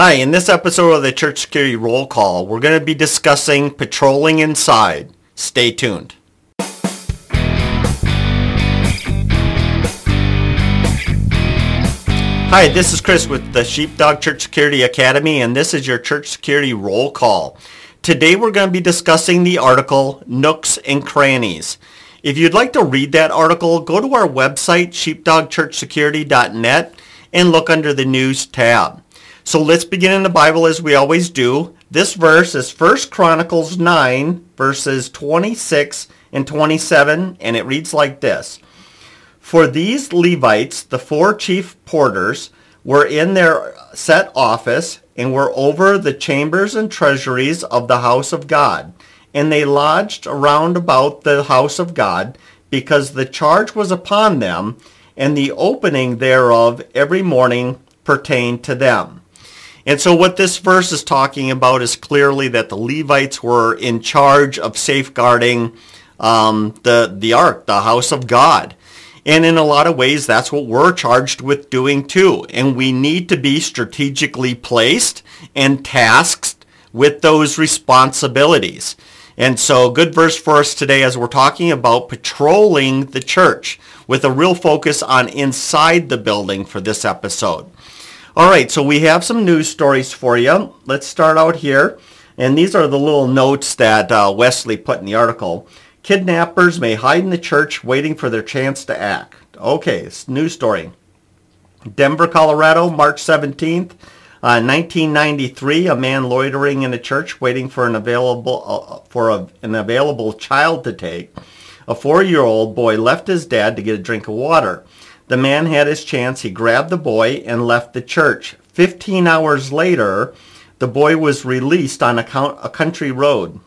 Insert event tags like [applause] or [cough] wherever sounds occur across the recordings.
Hi, in this episode of the Church Security Roll Call, we're going to be discussing patrolling inside. Stay tuned. Hi, this is Chris with the Sheepdog Church Security Academy, and this is your Church Security Roll Call. Today we're going to be discussing the article Nooks and Crannies. If you'd like to read that article, go to our website, sheepdogchurchsecurity.net, and look under the News tab. So let's begin in the Bible as we always do. This verse is 1 Chronicles 9, verses 26 and 27, and it reads like this. For these Levites, the four chief porters, were in their set office and were over the chambers and treasuries of the house of God. And they lodged around about the house of God, because the charge was upon them, and the opening thereof every morning pertained to them. And so what this verse is talking about is clearly that the Levites were in charge of safeguarding um, the, the ark, the house of God. And in a lot of ways, that's what we're charged with doing too. And we need to be strategically placed and tasked with those responsibilities. And so good verse for us today as we're talking about patrolling the church with a real focus on inside the building for this episode. All right, so we have some news stories for you. Let's start out here. And these are the little notes that uh, Wesley put in the article. Kidnappers may hide in the church waiting for their chance to act. Okay, news story. Denver, Colorado, March 17th, uh, 1993, a man loitering in a church waiting for an available uh, for a, an available child to take. A four-year-old boy left his dad to get a drink of water. The man had his chance. He grabbed the boy and left the church. 15 hours later, the boy was released on a, a country road.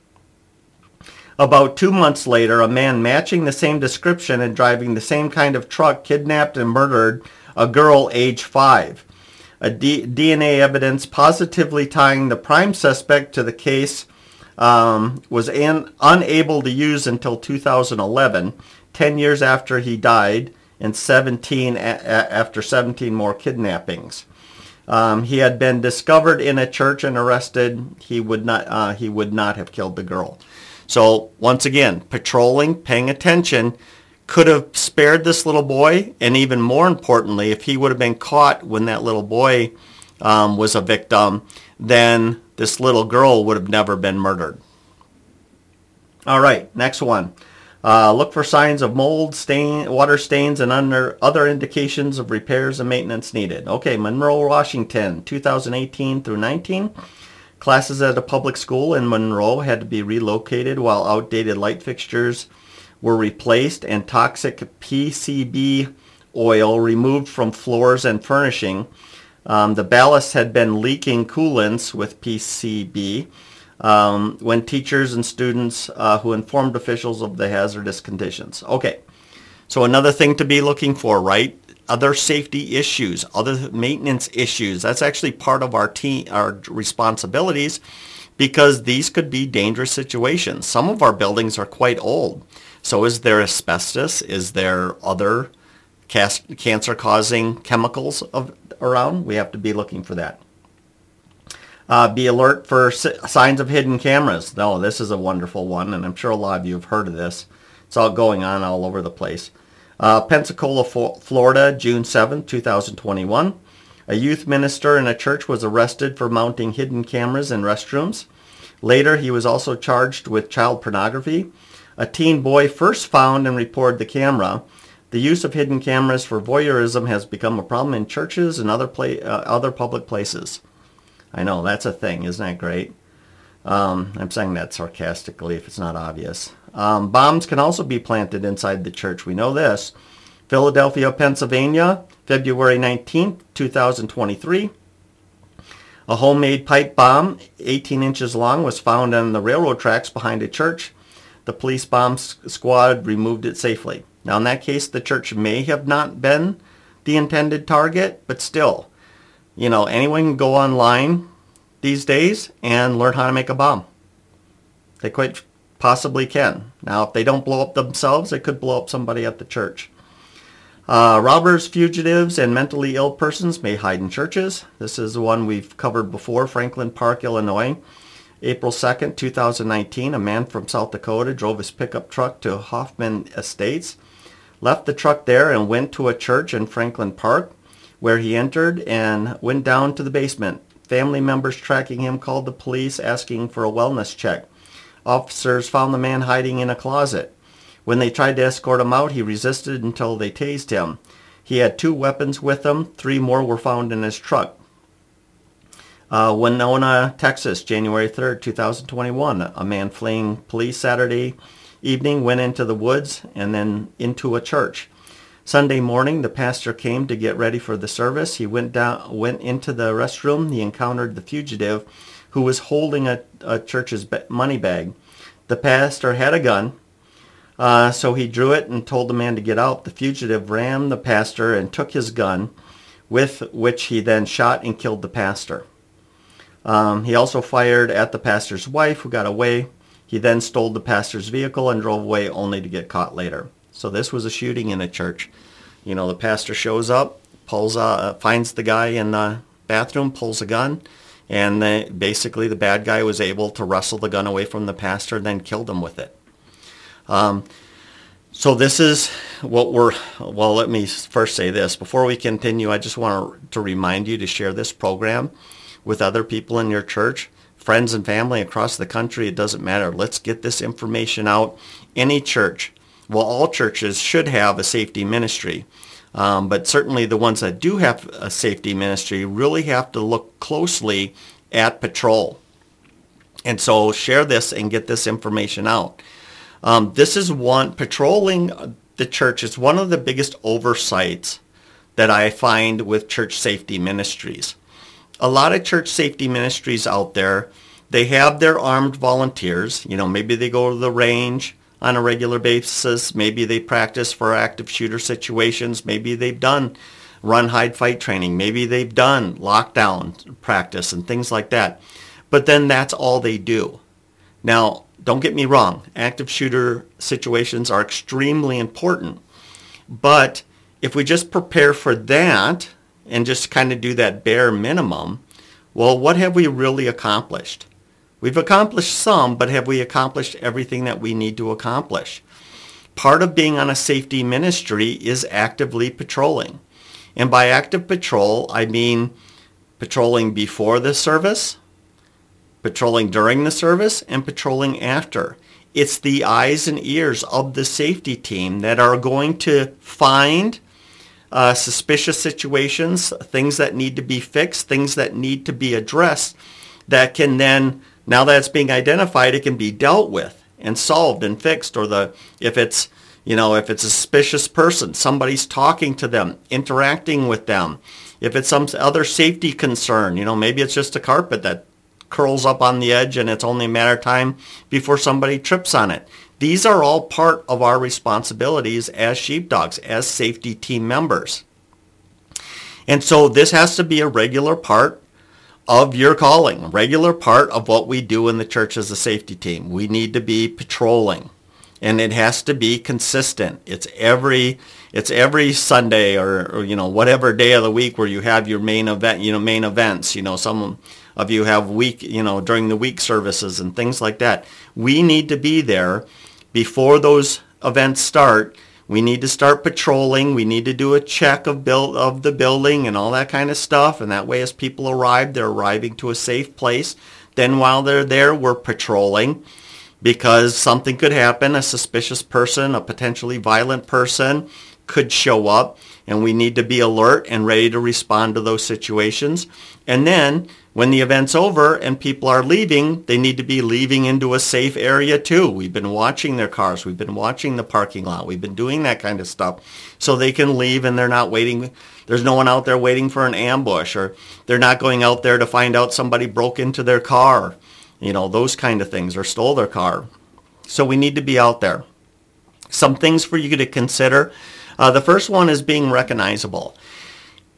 About two months later, a man matching the same description and driving the same kind of truck kidnapped and murdered a girl age five. A D- DNA evidence positively tying the prime suspect to the case um, was an- unable to use until 2011, 10 years after he died and 17 a- after 17 more kidnappings. Um, he had been discovered in a church and arrested. He would not. Uh, he would not have killed the girl. So once again, patrolling, paying attention, could have spared this little boy. And even more importantly, if he would have been caught when that little boy um, was a victim, then this little girl would have never been murdered. All right, next one. Uh, look for signs of mold, stain, water stains, and under other indications of repairs and maintenance needed. Okay, Monroe, Washington, 2018 through 19. Classes at a public school in Monroe had to be relocated while outdated light fixtures were replaced and toxic PCB oil removed from floors and furnishing. Um, the ballast had been leaking coolants with PCB um, when teachers and students uh, who informed officials of the hazardous conditions. Okay, so another thing to be looking for, right? other safety issues, other maintenance issues. That's actually part of our team, our responsibilities because these could be dangerous situations. Some of our buildings are quite old. So is there asbestos? Is there other cancer-causing chemicals of, around? We have to be looking for that. Uh, be alert for signs of hidden cameras. No, this is a wonderful one, and I'm sure a lot of you have heard of this. It's all going on all over the place. Uh, Pensacola, Florida, June 7, 2021. A youth minister in a church was arrested for mounting hidden cameras in restrooms. Later, he was also charged with child pornography. A teen boy first found and reported the camera. The use of hidden cameras for voyeurism has become a problem in churches and other, uh, other public places. I know, that's a thing. Isn't that great? Um, I'm saying that sarcastically if it's not obvious. Um, bombs can also be planted inside the church. We know this. Philadelphia, Pennsylvania, February 19, 2023. A homemade pipe bomb, 18 inches long, was found on the railroad tracks behind a church. The police bomb squad removed it safely. Now, in that case, the church may have not been the intended target, but still, you know, anyone can go online these days and learn how to make a bomb. They quite possibly can. Now, if they don't blow up themselves, they could blow up somebody at the church. Uh, robbers, fugitives, and mentally ill persons may hide in churches. This is the one we've covered before, Franklin Park, Illinois. April 2nd, 2019, a man from South Dakota drove his pickup truck to Hoffman Estates, left the truck there and went to a church in Franklin Park where he entered and went down to the basement. Family members tracking him called the police asking for a wellness check. Officers found the man hiding in a closet. When they tried to escort him out, he resisted until they tased him. He had two weapons with him. Three more were found in his truck. Uh, Winona, Texas, January 3rd, 2021. A man fleeing police Saturday evening went into the woods and then into a church. Sunday morning, the pastor came to get ready for the service. He went down, went into the restroom. He encountered the fugitive, who was holding a, a church's money bag. The pastor had a gun. Uh, so he drew it and told the man to get out. The fugitive ran the pastor and took his gun, with which he then shot and killed the pastor. Um, he also fired at the pastor's wife, who got away. He then stole the pastor's vehicle and drove away only to get caught later. So this was a shooting in a church. You know, the pastor shows up, pulls, uh, finds the guy in the bathroom, pulls a gun, and the, basically the bad guy was able to wrestle the gun away from the pastor and then killed him with it. Um, so this is what we're, well, let me first say this. Before we continue, I just want to remind you to share this program with other people in your church, friends and family across the country. It doesn't matter. Let's get this information out. Any church, well, all churches should have a safety ministry. Um, but certainly the ones that do have a safety ministry really have to look closely at patrol. And so share this and get this information out. Um, this is one, patrolling the church is one of the biggest oversights that I find with church safety ministries. A lot of church safety ministries out there, they have their armed volunteers. You know, maybe they go to the range on a regular basis. Maybe they practice for active shooter situations. Maybe they've done run, hide, fight training. Maybe they've done lockdown practice and things like that. But then that's all they do. Now, don't get me wrong, active shooter situations are extremely important. But if we just prepare for that and just kind of do that bare minimum, well, what have we really accomplished? We've accomplished some, but have we accomplished everything that we need to accomplish? Part of being on a safety ministry is actively patrolling. And by active patrol, I mean patrolling before the service, patrolling during the service, and patrolling after. It's the eyes and ears of the safety team that are going to find uh, suspicious situations, things that need to be fixed, things that need to be addressed that can then, now that it's being identified, it can be dealt with and solved and fixed. Or the if it's you know if it's a suspicious person, somebody's talking to them, interacting with them. If it's some other safety concern, you know maybe it's just a carpet that curls up on the edge and it's only a matter of time before somebody trips on it. These are all part of our responsibilities as sheepdogs, as safety team members. And so this has to be a regular part of your calling, regular part of what we do in the church as a safety team. We need to be patrolling and it has to be consistent. It's every it's every Sunday or, or, you know whatever day of the week where you have your main event, you know main events. You know some of you have week, you know, during the week services and things like that. We need to be there before those events start. We need to start patrolling. We need to do a check of build of the building and all that kind of stuff. And that way, as people arrive, they're arriving to a safe place. Then while they're there, we're patrolling because something could happen. A suspicious person, a potentially violent person could show up and we need to be alert and ready to respond to those situations. And then when the event's over and people are leaving, they need to be leaving into a safe area too. We've been watching their cars. We've been watching the parking lot. We've been doing that kind of stuff so they can leave and they're not waiting. There's no one out there waiting for an ambush or they're not going out there to find out somebody broke into their car, you know, those kind of things or stole their car. So we need to be out there. Some things for you to consider. Uh, the first one is being recognizable.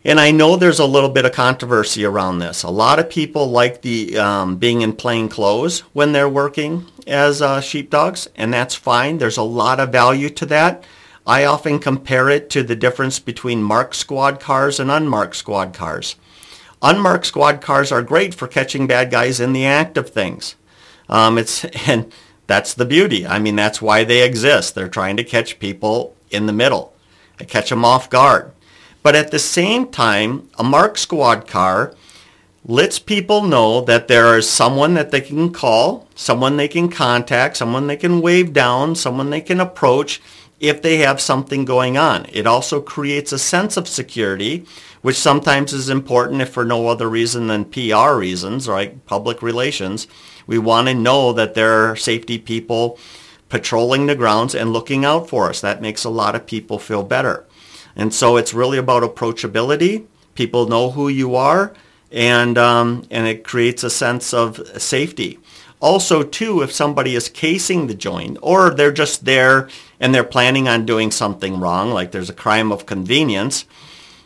And I know there's a little bit of controversy around this. A lot of people like the um, being in plain clothes when they're working as uh, sheepdogs, and that's fine. There's a lot of value to that. I often compare it to the difference between marked squad cars and unmarked squad cars. Unmarked squad cars are great for catching bad guys in the act of things. Um, it's [laughs] and that's the beauty. I mean, that's why they exist. They're trying to catch people in the middle, catch them off guard. But at the same time, a marked squad car lets people know that there is someone that they can call, someone they can contact, someone they can wave down, someone they can approach if they have something going on. It also creates a sense of security, which sometimes is important if for no other reason than PR reasons, right? Public relations. We want to know that there are safety people patrolling the grounds and looking out for us. That makes a lot of people feel better. And so it's really about approachability. People know who you are, and um, and it creates a sense of safety. Also, too, if somebody is casing the joint, or they're just there and they're planning on doing something wrong, like there's a crime of convenience,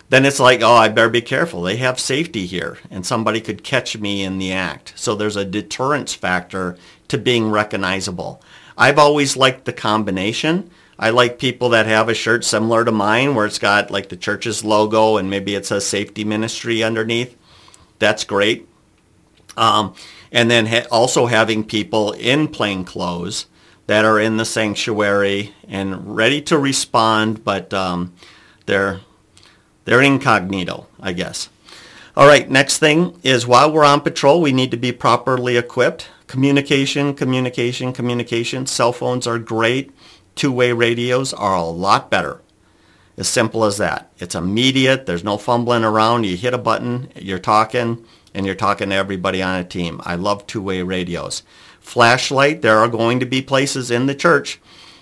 then it's like, oh, I better be careful. They have safety here, and somebody could catch me in the act. So there's a deterrence factor to being recognizable. I've always liked the combination. I like people that have a shirt similar to mine where it's got like the church's logo and maybe it says safety ministry underneath. That's great. Um, and then ha- also having people in plain clothes that are in the sanctuary and ready to respond, but um, they're they're incognito, I guess. All right, next thing is while we're on patrol, we need to be properly equipped. Communication, communication, communication. Cell phones are great. Two-way radios are a lot better. As simple as that. It's immediate. There's no fumbling around. You hit a button, you're talking, and you're talking to everybody on a team. I love two-way radios. Flashlight, there are going to be places in the church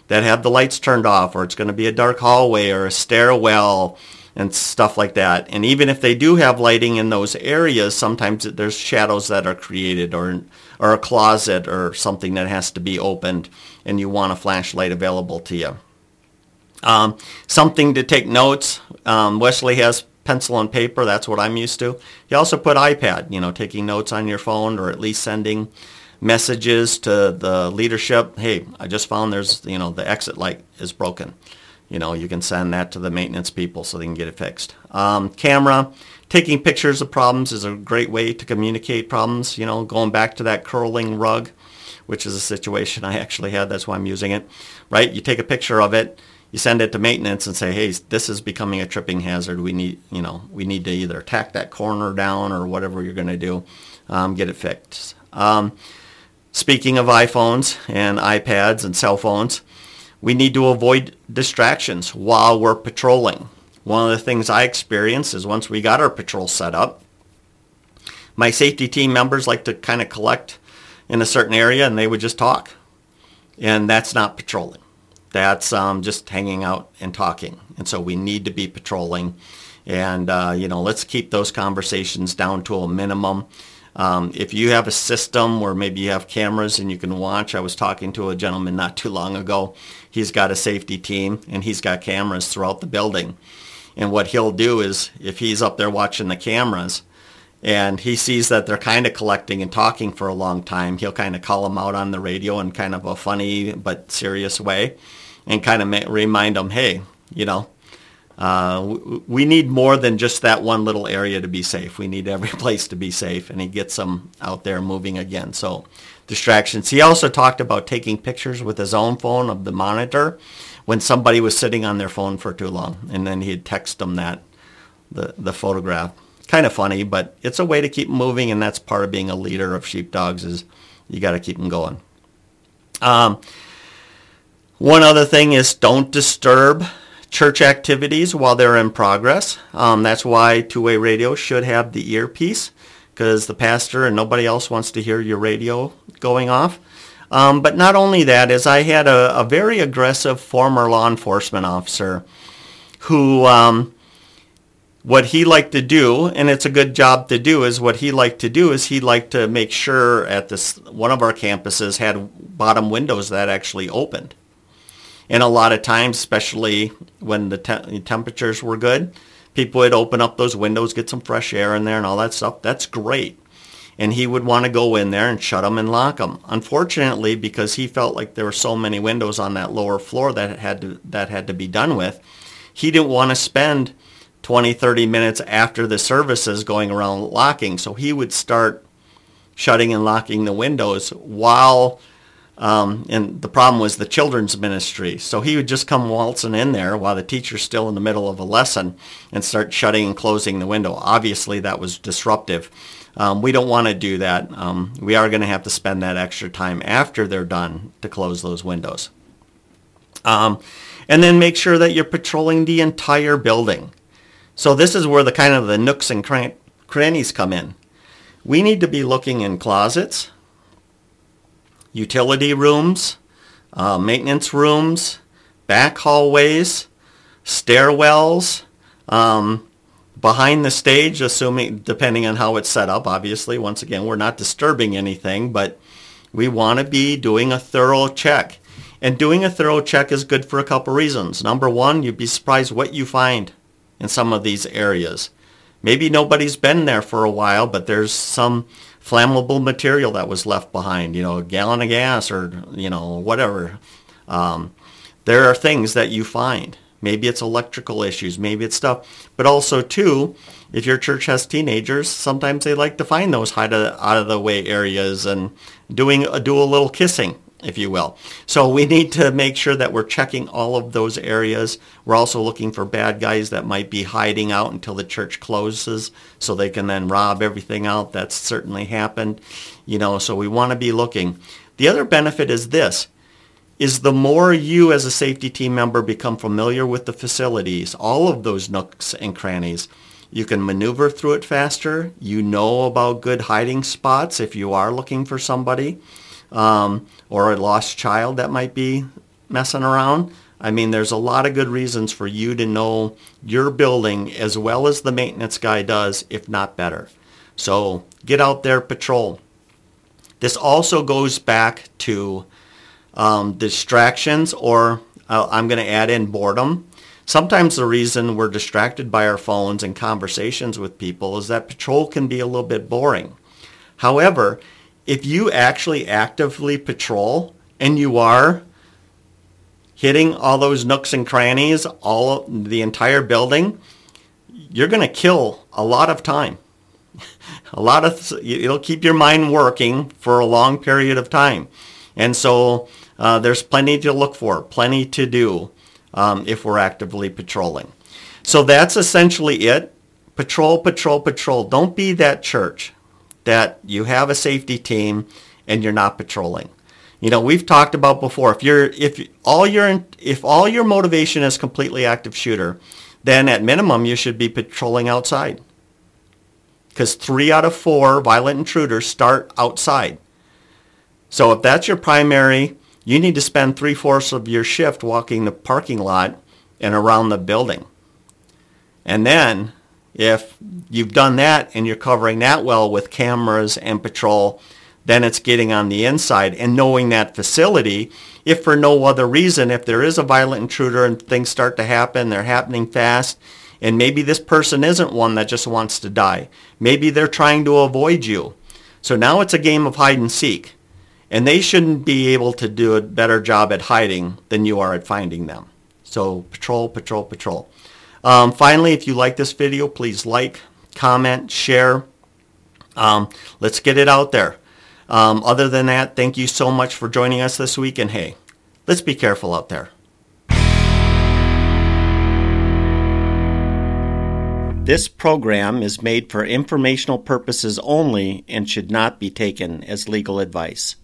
that have the lights turned off, or it's going to be a dark hallway or a stairwell and stuff like that. And even if they do have lighting in those areas, sometimes there's shadows that are created or or a closet or something that has to be opened and you want a flashlight available to you. Um, something to take notes. Um, Wesley has pencil and paper. That's what I'm used to. You also put iPad, you know, taking notes on your phone or at least sending messages to the leadership. Hey, I just found there's, you know, the exit light is broken. You know, you can send that to the maintenance people so they can get it fixed. Um, camera, taking pictures of problems is a great way to communicate problems. You know, going back to that curling rug which is a situation I actually had. That's why I'm using it. Right? You take a picture of it, you send it to maintenance and say, hey, this is becoming a tripping hazard. We need, you know, we need to either tack that corner down or whatever you're going to do, um, get it fixed. Um, speaking of iPhones and iPads and cell phones, we need to avoid distractions while we're patrolling. One of the things I experienced is once we got our patrol set up, my safety team members like to kind of collect in a certain area and they would just talk. And that's not patrolling. That's um, just hanging out and talking. And so we need to be patrolling. And, uh, you know, let's keep those conversations down to a minimum. Um, if you have a system where maybe you have cameras and you can watch, I was talking to a gentleman not too long ago. He's got a safety team and he's got cameras throughout the building. And what he'll do is if he's up there watching the cameras, and he sees that they're kind of collecting and talking for a long time, he'll kind of call them out on the radio in kind of a funny but serious way and kind of remind them, hey, you know, uh, we need more than just that one little area to be safe. We need every [laughs] place to be safe. And he gets them out there moving again. So distractions. He also talked about taking pictures with his own phone of the monitor when somebody was sitting on their phone for too long. And then he'd text them that, the, the photograph kind of funny, but it's a way to keep moving, and that's part of being a leader of sheepdogs is you got to keep them going. Um, one other thing is don't disturb church activities while they're in progress. Um, that's why two-way radio should have the earpiece because the pastor and nobody else wants to hear your radio going off. Um, but not only that, is I had a, a, very aggressive former law enforcement officer who um, what he liked to do, and it's a good job to do, is what he liked to do is he liked to make sure at this one of our campuses had bottom windows that actually opened. And a lot of times, especially when the te- temperatures were good, people would open up those windows, get some fresh air in there and all that stuff. That's great. and he would want to go in there and shut them and lock them. Unfortunately, because he felt like there were so many windows on that lower floor that had to, that had to be done with, he didn't want to spend 20, 30 minutes after the services going around locking. So he would start shutting and locking the windows while um, and the problem was the children's ministry. So he would just come waltzing in there while the teacher's still in the middle of a lesson and start shutting and closing the window. Obviously, that was disruptive. Um, we don't want to do that. Um, we are going to have to spend that extra time after they're done to close those windows. Um, and then make sure that you're patrolling the entire building. So this is where the kind of the nooks and cran- crannies come in. We need to be looking in closets, utility rooms, uh, maintenance rooms, back hallways, stairwells, um, behind the stage, assuming depending on how it's set up. Obviously, once again, we're not disturbing anything, but we want to be doing a thorough check. And doing a thorough check is good for a couple reasons. Number one, you'd be surprised what you find in some of these areas. Maybe nobody's been there for a while, but there's some flammable material that was left behind, you know, a gallon of gas or, you know, whatever. Um, there are things that you find. Maybe it's electrical issues, maybe it's stuff. But also, too, if your church has teenagers, sometimes they like to find those out of, out of the way areas and doing a do a little kissing if you will. So we need to make sure that we're checking all of those areas. We're also looking for bad guys that might be hiding out until the church closes so they can then rob everything out. That's certainly happened. You know, so we want to be looking. The other benefit is this is the more you as a safety team member become familiar with the facilities, all of those nooks and crannies, you can maneuver through it faster. You know about good hiding spots if you are looking for somebody um, or a lost child that might be messing around. I mean, there's a lot of good reasons for you to know your building as well as the maintenance guy does, if not better. So get out there, patrol. This also goes back to um, distractions or uh, I'm going to add in boredom. Sometimes the reason we're distracted by our phones and conversations with people is that patrol can be a little bit boring. However, if you actually actively patrol and you are hitting all those nooks and crannies, all the entire building, you're going to kill a lot of time. [laughs] a lot of it'll keep your mind working for a long period of time, and so uh, there's plenty to look for, plenty to do um, if we're actively patrolling. So that's essentially it. Patrol, patrol, patrol. Don't be that church that you have a safety team and you're not patrolling. You know, we've talked about before. If you're if all your if all your motivation is completely active shooter, then at minimum you should be patrolling outside. Because three out of four violent intruders start outside. So if that's your primary, you need to spend three fourths of your shift walking the parking lot and around the building. And then if you've done that and you're covering that well with cameras and patrol, then it's getting on the inside and knowing that facility. If for no other reason, if there is a violent intruder and things start to happen, they're happening fast, and maybe this person isn't one that just wants to die. Maybe they're trying to avoid you. So now it's a game of hide and seek. And they shouldn't be able to do a better job at hiding than you are at finding them. So patrol, patrol, patrol. Um, finally, if you like this video, please like, comment, share. Um, let's get it out there. Um, other than that, thank you so much for joining us this week. And hey, let's be careful out there. This program is made for informational purposes only and should not be taken as legal advice.